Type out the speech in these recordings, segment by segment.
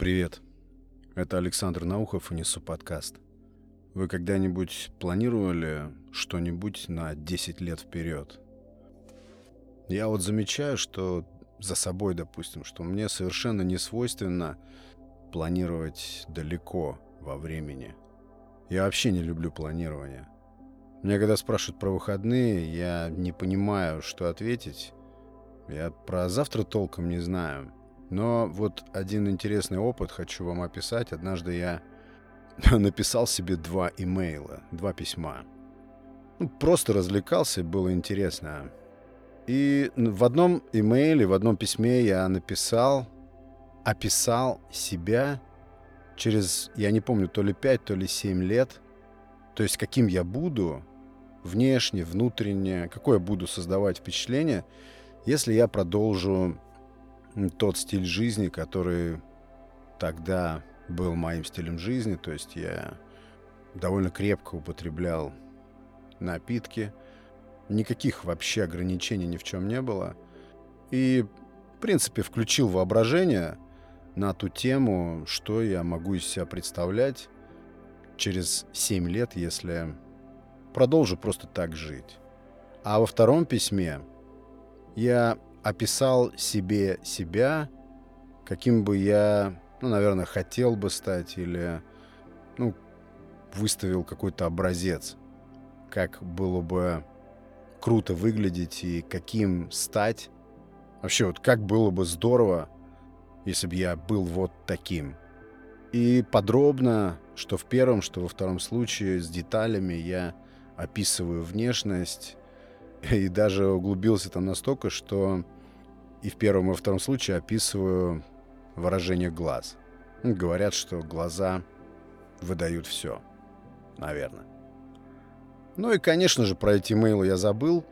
Привет. Это Александр Наухов и Несу подкаст. Вы когда-нибудь планировали что-нибудь на 10 лет вперед? Я вот замечаю, что за собой, допустим, что мне совершенно не свойственно планировать далеко во времени. Я вообще не люблю планирование. Меня когда спрашивают про выходные, я не понимаю, что ответить. Я про завтра толком не знаю. Но вот один интересный опыт хочу вам описать. Однажды я написал себе два имейла, два письма. Ну, просто развлекался, было интересно. И в одном имейле, в одном письме я написал, описал себя через, я не помню, то ли 5, то ли 7 лет. То есть каким я буду внешне, внутренне, какое буду создавать впечатление, если я продолжу тот стиль жизни, который тогда был моим стилем жизни. То есть я довольно крепко употреблял напитки. Никаких вообще ограничений ни в чем не было. И, в принципе, включил воображение на ту тему, что я могу из себя представлять через 7 лет, если продолжу просто так жить. А во втором письме я описал себе себя, каким бы я, ну, наверное, хотел бы стать или, ну, выставил какой-то образец, как было бы круто выглядеть и каким стать. Вообще, вот как было бы здорово, если бы я был вот таким. И подробно, что в первом, что во втором случае, с деталями я описываю внешность, и даже углубился там настолько, что и в первом и втором случае описываю выражение глаз. Говорят, что глаза выдают все. Наверное. Ну и, конечно же, про эти мейлы я забыл.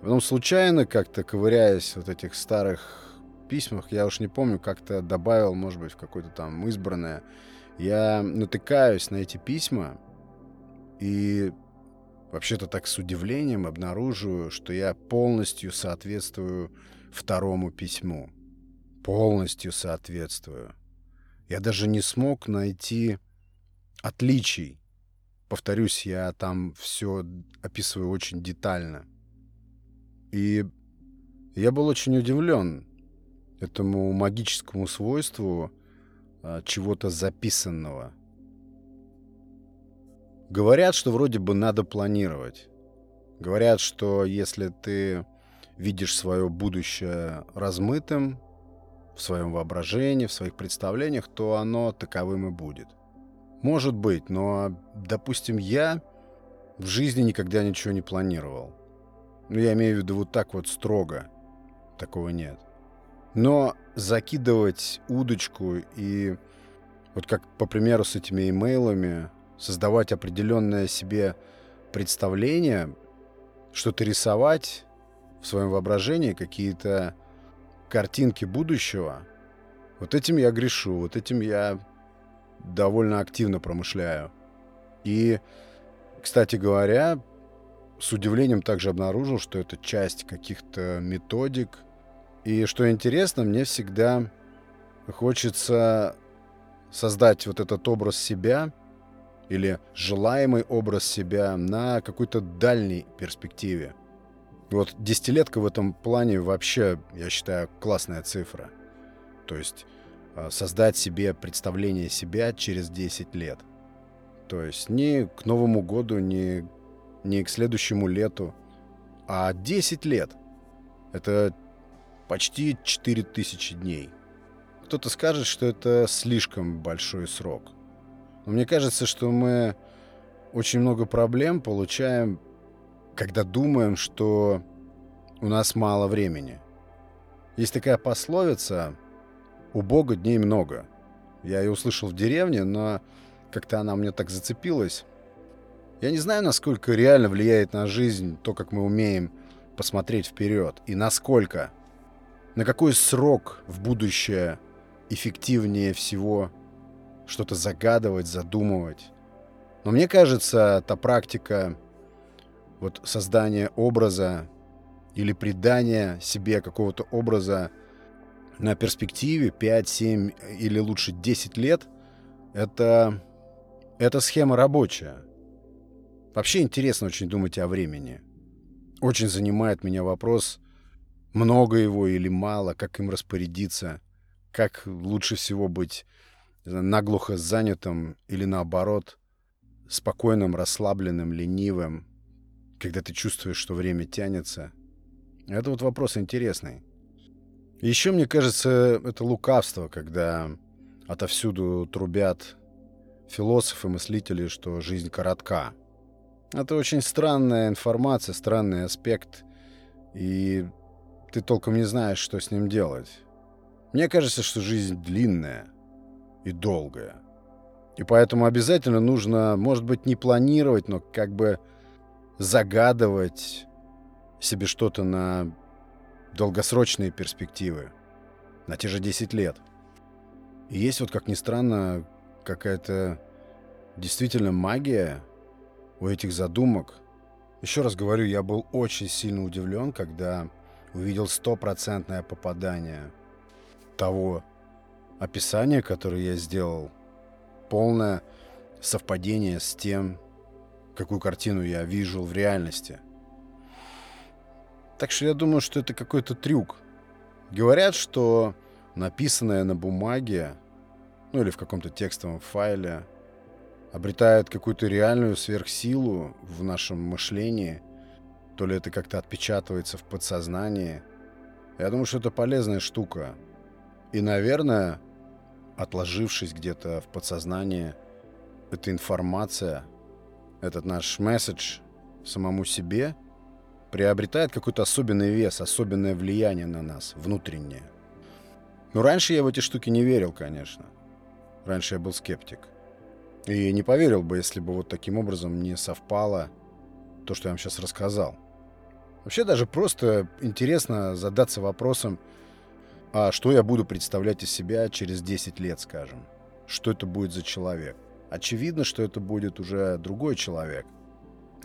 Потом случайно, как-то ковыряясь вот этих старых письмах, я уж не помню, как-то добавил, может быть, в какое-то там избранное, я натыкаюсь на эти письма и вообще-то так с удивлением обнаруживаю, что я полностью соответствую второму письму. Полностью соответствую. Я даже не смог найти отличий. Повторюсь, я там все описываю очень детально. И я был очень удивлен этому магическому свойству а, чего-то записанного. Говорят, что вроде бы надо планировать. Говорят, что если ты видишь свое будущее размытым в своем воображении, в своих представлениях, то оно таковым и будет. Может быть, но, допустим, я в жизни никогда ничего не планировал. Ну, я имею в виду вот так вот строго. Такого нет. Но закидывать удочку и вот как, по примеру, с этими имейлами, создавать определенное себе представление, что-то рисовать, в своем воображении какие-то картинки будущего, вот этим я грешу, вот этим я довольно активно промышляю. И, кстати говоря, с удивлением также обнаружил, что это часть каких-то методик. И что интересно, мне всегда хочется создать вот этот образ себя или желаемый образ себя на какой-то дальней перспективе. Вот десятилетка в этом плане вообще, я считаю, классная цифра. То есть а, создать себе представление себя через 10 лет. То есть не к Новому году, не, не к следующему лету, а 10 лет. Это почти 4000 дней. Кто-то скажет, что это слишком большой срок. Но мне кажется, что мы очень много проблем получаем когда думаем, что у нас мало времени. Есть такая пословица «У Бога дней много». Я ее услышал в деревне, но как-то она мне так зацепилась. Я не знаю, насколько реально влияет на жизнь то, как мы умеем посмотреть вперед, и насколько, на какой срок в будущее эффективнее всего что-то загадывать, задумывать. Но мне кажется, та практика вот создание образа или придание себе какого-то образа на перспективе 5, 7 или лучше 10 лет, это, это схема рабочая. Вообще интересно очень думать о времени. Очень занимает меня вопрос, много его или мало, как им распорядиться, как лучше всего быть наглухо занятым или наоборот, спокойным, расслабленным, ленивым, когда ты чувствуешь, что время тянется. Это вот вопрос интересный. Еще, мне кажется, это лукавство, когда отовсюду трубят философы, мыслители, что жизнь коротка. Это очень странная информация, странный аспект, и ты толком не знаешь, что с ним делать. Мне кажется, что жизнь длинная и долгая. И поэтому обязательно нужно, может быть, не планировать, но как бы загадывать себе что-то на долгосрочные перспективы, на те же 10 лет. И есть вот, как ни странно, какая-то действительно магия у этих задумок. Еще раз говорю, я был очень сильно удивлен, когда увидел стопроцентное попадание того описания, которое я сделал. Полное совпадение с тем, какую картину я вижу в реальности. Так что я думаю, что это какой-то трюк. Говорят, что написанное на бумаге, ну или в каком-то текстовом файле, обретает какую-то реальную сверхсилу в нашем мышлении, то ли это как-то отпечатывается в подсознании. Я думаю, что это полезная штука. И, наверное, отложившись где-то в подсознании, эта информация, этот наш месседж самому себе – приобретает какой-то особенный вес, особенное влияние на нас, внутреннее. Но раньше я в эти штуки не верил, конечно. Раньше я был скептик. И не поверил бы, если бы вот таким образом не совпало то, что я вам сейчас рассказал. Вообще даже просто интересно задаться вопросом, а что я буду представлять из себя через 10 лет, скажем? Что это будет за человек? Очевидно, что это будет уже другой человек.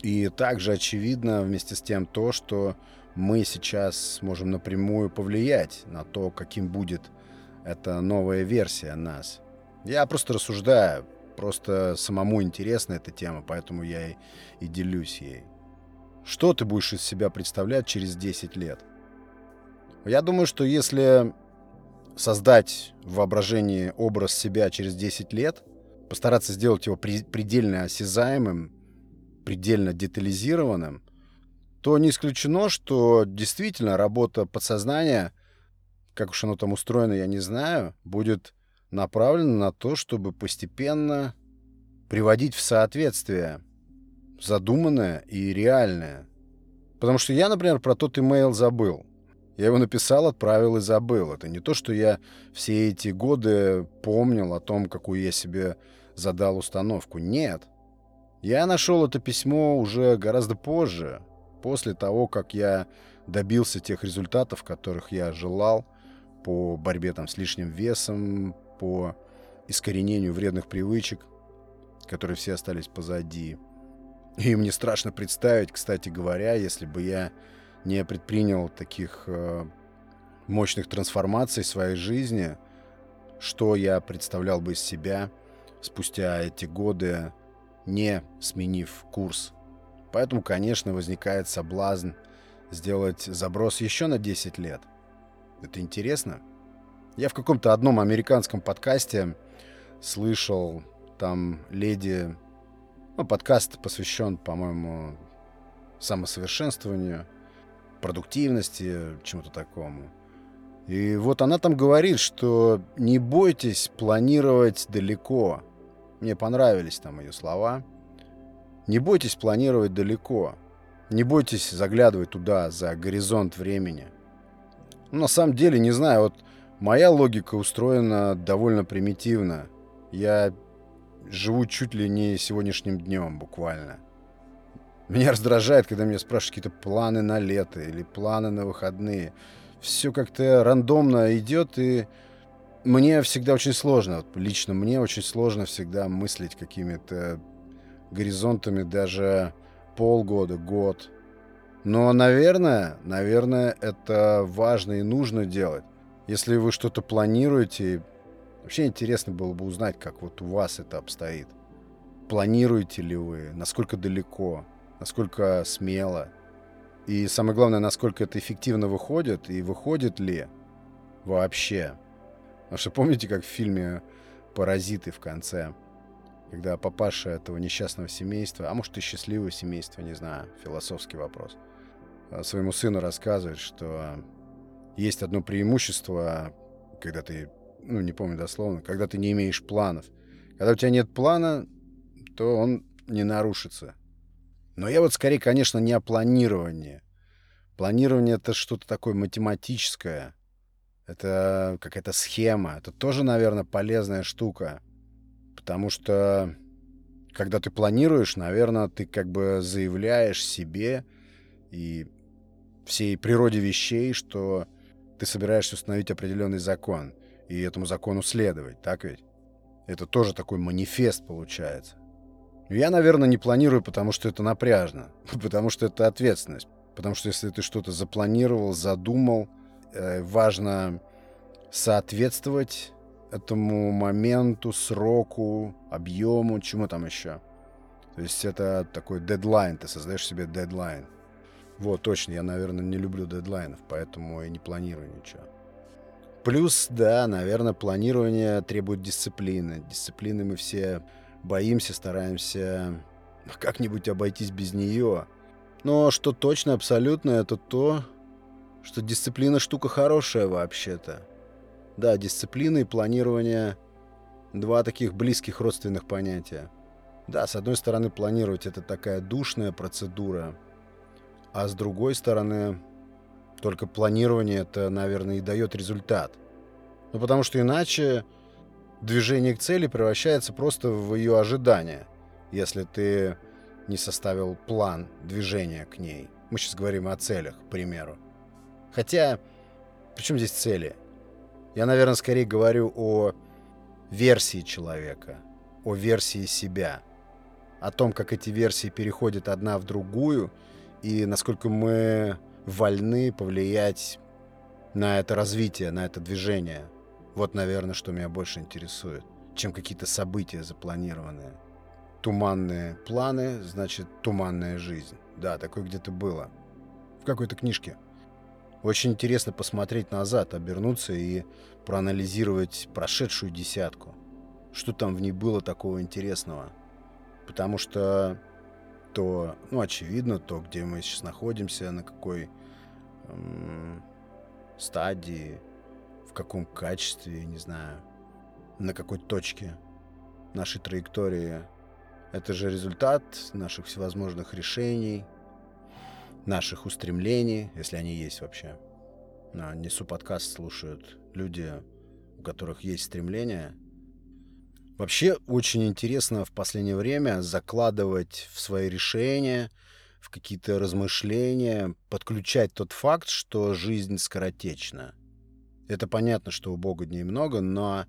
И также очевидно вместе с тем то, что мы сейчас можем напрямую повлиять на то, каким будет эта новая версия нас. Я просто рассуждаю, просто самому интересна эта тема, поэтому я и, и делюсь ей. Что ты будешь из себя представлять через 10 лет? Я думаю, что если создать в воображении образ себя через 10 лет, постараться сделать его предельно осязаемым, предельно детализированным, то не исключено, что действительно работа подсознания, как уж оно там устроено, я не знаю, будет направлена на то, чтобы постепенно приводить в соответствие задуманное и реальное. Потому что я, например, про тот имейл забыл. Я его написал, отправил и забыл. Это не то, что я все эти годы помнил о том, какую я себе задал установку. Нет. Я нашел это письмо уже гораздо позже, после того, как я добился тех результатов, которых я желал по борьбе там, с лишним весом, по искоренению вредных привычек, которые все остались позади. И мне страшно представить, кстати говоря, если бы я не предпринял таких э, мощных трансформаций в своей жизни, что я представлял бы из себя спустя эти годы не сменив курс. Поэтому, конечно, возникает соблазн сделать заброс еще на 10 лет. Это интересно. Я в каком-то одном американском подкасте слышал, там леди... Ну, подкаст посвящен, по-моему, самосовершенствованию, продуктивности, чему-то такому. И вот она там говорит, что не бойтесь планировать далеко. Мне понравились там ее слова. Не бойтесь планировать далеко. Не бойтесь заглядывать туда, за горизонт времени. Ну, на самом деле, не знаю, вот моя логика устроена довольно примитивно. Я живу чуть ли не сегодняшним днем, буквально. Меня раздражает, когда меня спрашивают какие-то планы на лето или планы на выходные. Все как-то рандомно идет, и мне всегда очень сложно, вот лично мне очень сложно всегда мыслить какими-то горизонтами даже полгода, год. Но, наверное, наверное, это важно и нужно делать. Если вы что-то планируете, вообще интересно было бы узнать, как вот у вас это обстоит. Планируете ли вы, насколько далеко, насколько смело, и самое главное, насколько это эффективно выходит, и выходит ли вообще. Потому что помните, как в фильме «Паразиты» в конце, когда папаша этого несчастного семейства, а может и счастливого семейства, не знаю, философский вопрос, а, своему сыну рассказывает, что есть одно преимущество, когда ты, ну, не помню дословно, когда ты не имеешь планов. Когда у тебя нет плана, то он не нарушится. Но я вот скорее, конечно, не о планировании. Планирование — это что-то такое математическое. Это какая-то схема. Это тоже, наверное, полезная штука. Потому что, когда ты планируешь, наверное, ты как бы заявляешь себе и всей природе вещей, что ты собираешься установить определенный закон и этому закону следовать, так ведь? Это тоже такой манифест получается. Я, наверное, не планирую, потому что это напряжно, потому что это ответственность. Потому что если ты что-то запланировал, задумал, э, важно соответствовать этому моменту, сроку, объему, чему там еще. То есть это такой дедлайн, ты создаешь себе дедлайн. Вот, точно, я, наверное, не люблю дедлайнов, поэтому и не планирую ничего. Плюс, да, наверное, планирование требует дисциплины. Дисциплины мы все боимся, стараемся как-нибудь обойтись без нее. Но что точно, абсолютно, это то, что дисциплина штука хорошая вообще-то. Да, дисциплина и планирование — два таких близких родственных понятия. Да, с одной стороны, планировать — это такая душная процедура, а с другой стороны, только планирование — это, наверное, и дает результат. Ну, потому что иначе движение к цели превращается просто в ее ожидание, если ты не составил план движения к ней. Мы сейчас говорим о целях, к примеру. Хотя, при чем здесь цели? Я, наверное, скорее говорю о версии человека, о версии себя, о том, как эти версии переходят одна в другую и насколько мы вольны повлиять на это развитие, на это движение. Вот, наверное, что меня больше интересует, чем какие-то события запланированные. Туманные планы, значит, туманная жизнь. Да, такое где-то было. В какой-то книжке. Очень интересно посмотреть назад, обернуться и проанализировать прошедшую десятку. Что там в ней было такого интересного? Потому что то, ну, очевидно, то, где мы сейчас находимся, на какой эм, стадии, в каком качестве, не знаю, на какой точке нашей траектории. Это же результат наших всевозможных решений, наших устремлений, если они есть вообще. Несу подкаст слушают люди, у которых есть стремления. Вообще очень интересно в последнее время закладывать в свои решения, в какие-то размышления, подключать тот факт, что жизнь скоротечна. Это понятно, что у Бога дней много, но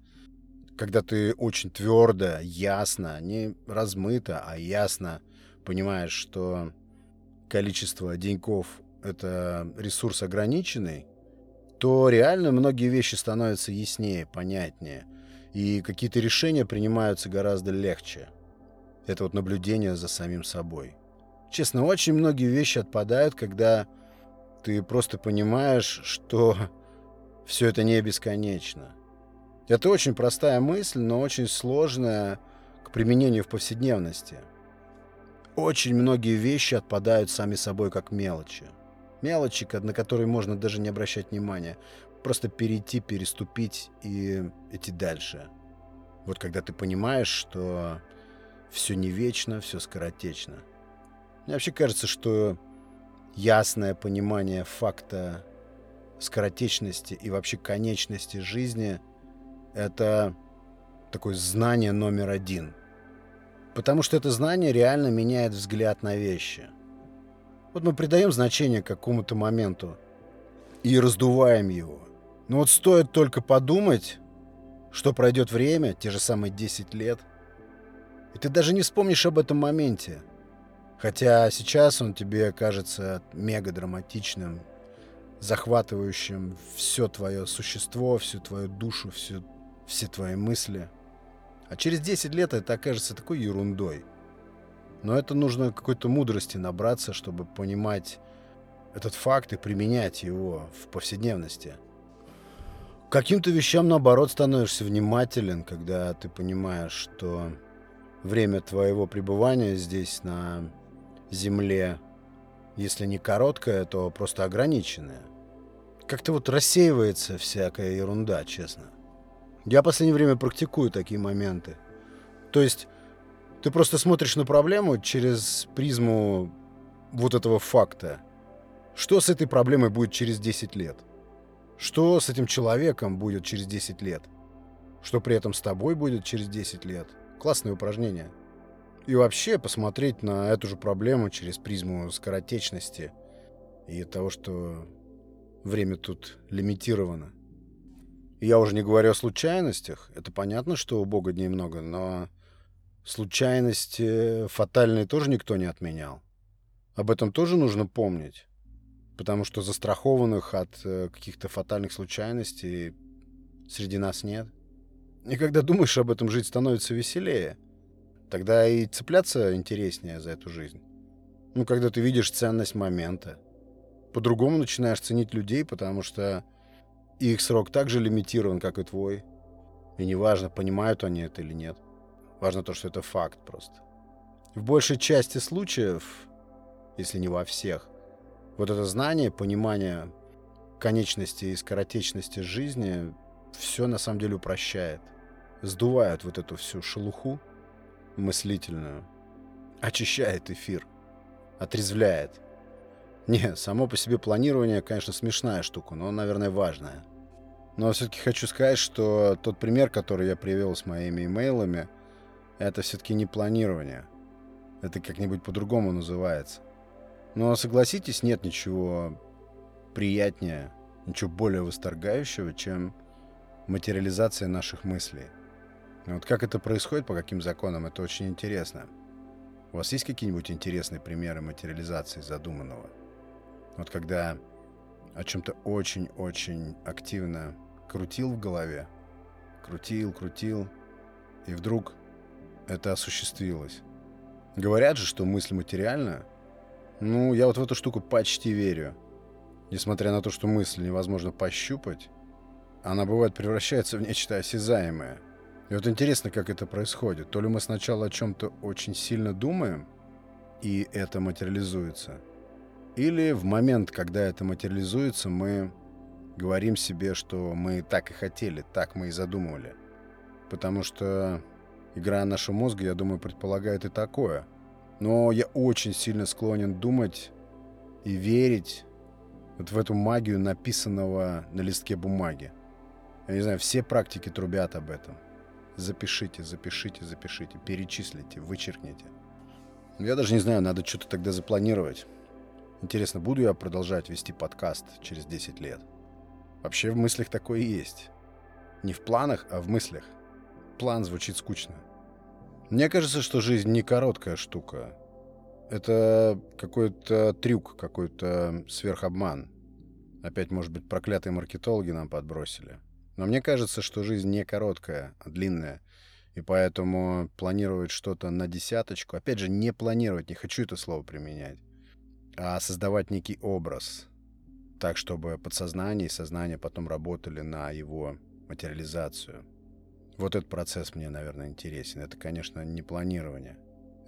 когда ты очень твердо, ясно, не размыто, а ясно понимаешь, что количество деньков — это ресурс ограниченный, то реально многие вещи становятся яснее, понятнее, и какие-то решения принимаются гораздо легче. Это вот наблюдение за самим собой. Честно, очень многие вещи отпадают, когда ты просто понимаешь, что все это не бесконечно. Это очень простая мысль, но очень сложная к применению в повседневности. Очень многие вещи отпадают сами собой как мелочи. Мелочи, на которые можно даже не обращать внимания. Просто перейти, переступить и идти дальше. Вот когда ты понимаешь, что все не вечно, все скоротечно. Мне вообще кажется, что ясное понимание факта скоротечности и вообще конечности жизни — это такое знание номер один. Потому что это знание реально меняет взгляд на вещи. Вот мы придаем значение какому-то моменту и раздуваем его. Но вот стоит только подумать, что пройдет время, те же самые 10 лет, и ты даже не вспомнишь об этом моменте. Хотя сейчас он тебе кажется мега драматичным захватывающим все твое существо, всю твою душу, всю, все твои мысли. А через 10 лет это окажется такой ерундой. Но это нужно какой-то мудрости набраться, чтобы понимать этот факт и применять его в повседневности. Каким-то вещам, наоборот, становишься внимателен, когда ты понимаешь, что время твоего пребывания здесь, на Земле, если не короткое, то просто ограниченное. Как-то вот рассеивается всякая ерунда, честно. Я в последнее время практикую такие моменты. То есть ты просто смотришь на проблему через призму вот этого факта. Что с этой проблемой будет через 10 лет? Что с этим человеком будет через 10 лет? Что при этом с тобой будет через 10 лет? Классное упражнение. И вообще посмотреть на эту же проблему через призму скоротечности и того, что время тут лимитировано. Я уже не говорю о случайностях. Это понятно, что у Бога дней много, но случайности фатальные тоже никто не отменял. Об этом тоже нужно помнить. Потому что застрахованных от э, каких-то фатальных случайностей среди нас нет. И когда думаешь об этом, жить становится веселее. Тогда и цепляться интереснее за эту жизнь. Ну, когда ты видишь ценность момента. По-другому начинаешь ценить людей, потому что их срок так же лимитирован, как и твой. И неважно, понимают они это или нет. Важно то, что это факт просто. В большей части случаев, если не во всех, вот это знание, понимание конечности и скоротечности жизни все на самом деле упрощает. Сдувает вот эту всю шелуху мыслительную. Очищает эфир. Отрезвляет. Не, само по себе планирование, конечно, смешная штука, но, наверное, важная. Но все-таки хочу сказать, что тот пример, который я привел с моими имейлами, это все-таки не планирование. Это как-нибудь по-другому называется. Но согласитесь, нет ничего приятнее, ничего более восторгающего, чем материализация наших мыслей. Вот как это происходит, по каким законам, это очень интересно. У вас есть какие-нибудь интересные примеры материализации задуманного? Вот когда о чем-то очень-очень активно крутил в голове, крутил, крутил, и вдруг это осуществилось. Говорят же, что мысль материальна. Ну, я вот в эту штуку почти верю. Несмотря на то, что мысль невозможно пощупать, она бывает превращается в нечто осязаемое. И вот интересно, как это происходит. То ли мы сначала о чем-то очень сильно думаем, и это материализуется, или в момент, когда это материализуется, мы говорим себе, что мы так и хотели, так мы и задумывали. Потому что игра нашего мозга, я думаю, предполагает и такое – но я очень сильно склонен думать и верить вот в эту магию написанного на листке бумаги. Я не знаю, все практики трубят об этом. Запишите, запишите, запишите, перечислите, вычеркните. Я даже не знаю, надо что-то тогда запланировать. Интересно, буду я продолжать вести подкаст через 10 лет? Вообще в мыслях такое и есть. Не в планах, а в мыслях. План звучит скучно. Мне кажется, что жизнь не короткая штука. Это какой-то трюк, какой-то сверхобман. Опять, может быть, проклятые маркетологи нам подбросили. Но мне кажется, что жизнь не короткая, а длинная. И поэтому планировать что-то на десяточку, опять же, не планировать, не хочу это слово применять, а создавать некий образ, так, чтобы подсознание и сознание потом работали на его материализацию. Вот этот процесс мне, наверное, интересен. Это, конечно, не планирование.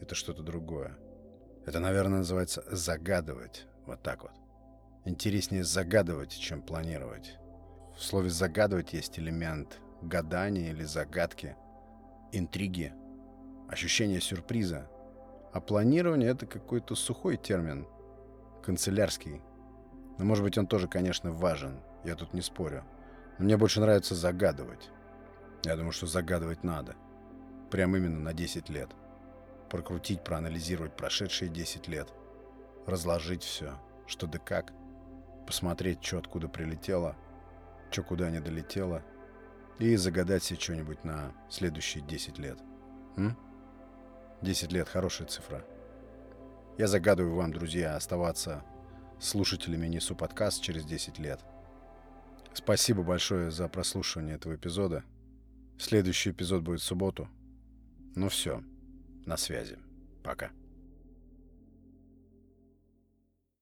Это что-то другое. Это, наверное, называется загадывать. Вот так вот. Интереснее загадывать, чем планировать. В слове «загадывать» есть элемент гадания или загадки, интриги, ощущение сюрприза. А планирование — это какой-то сухой термин, канцелярский. Но, может быть, он тоже, конечно, важен, я тут не спорю. Но мне больше нравится загадывать. Я думаю, что загадывать надо. Прям именно на 10 лет. Прокрутить, проанализировать прошедшие 10 лет. Разложить все, что да как. Посмотреть, что откуда прилетело, что куда не долетело. И загадать себе что-нибудь на следующие 10 лет. М? 10 лет – хорошая цифра. Я загадываю вам, друзья, оставаться слушателями Несу подкаст через 10 лет. Спасибо большое за прослушивание этого эпизода. Следующий эпизод будет в субботу. Ну все, на связи. Пока.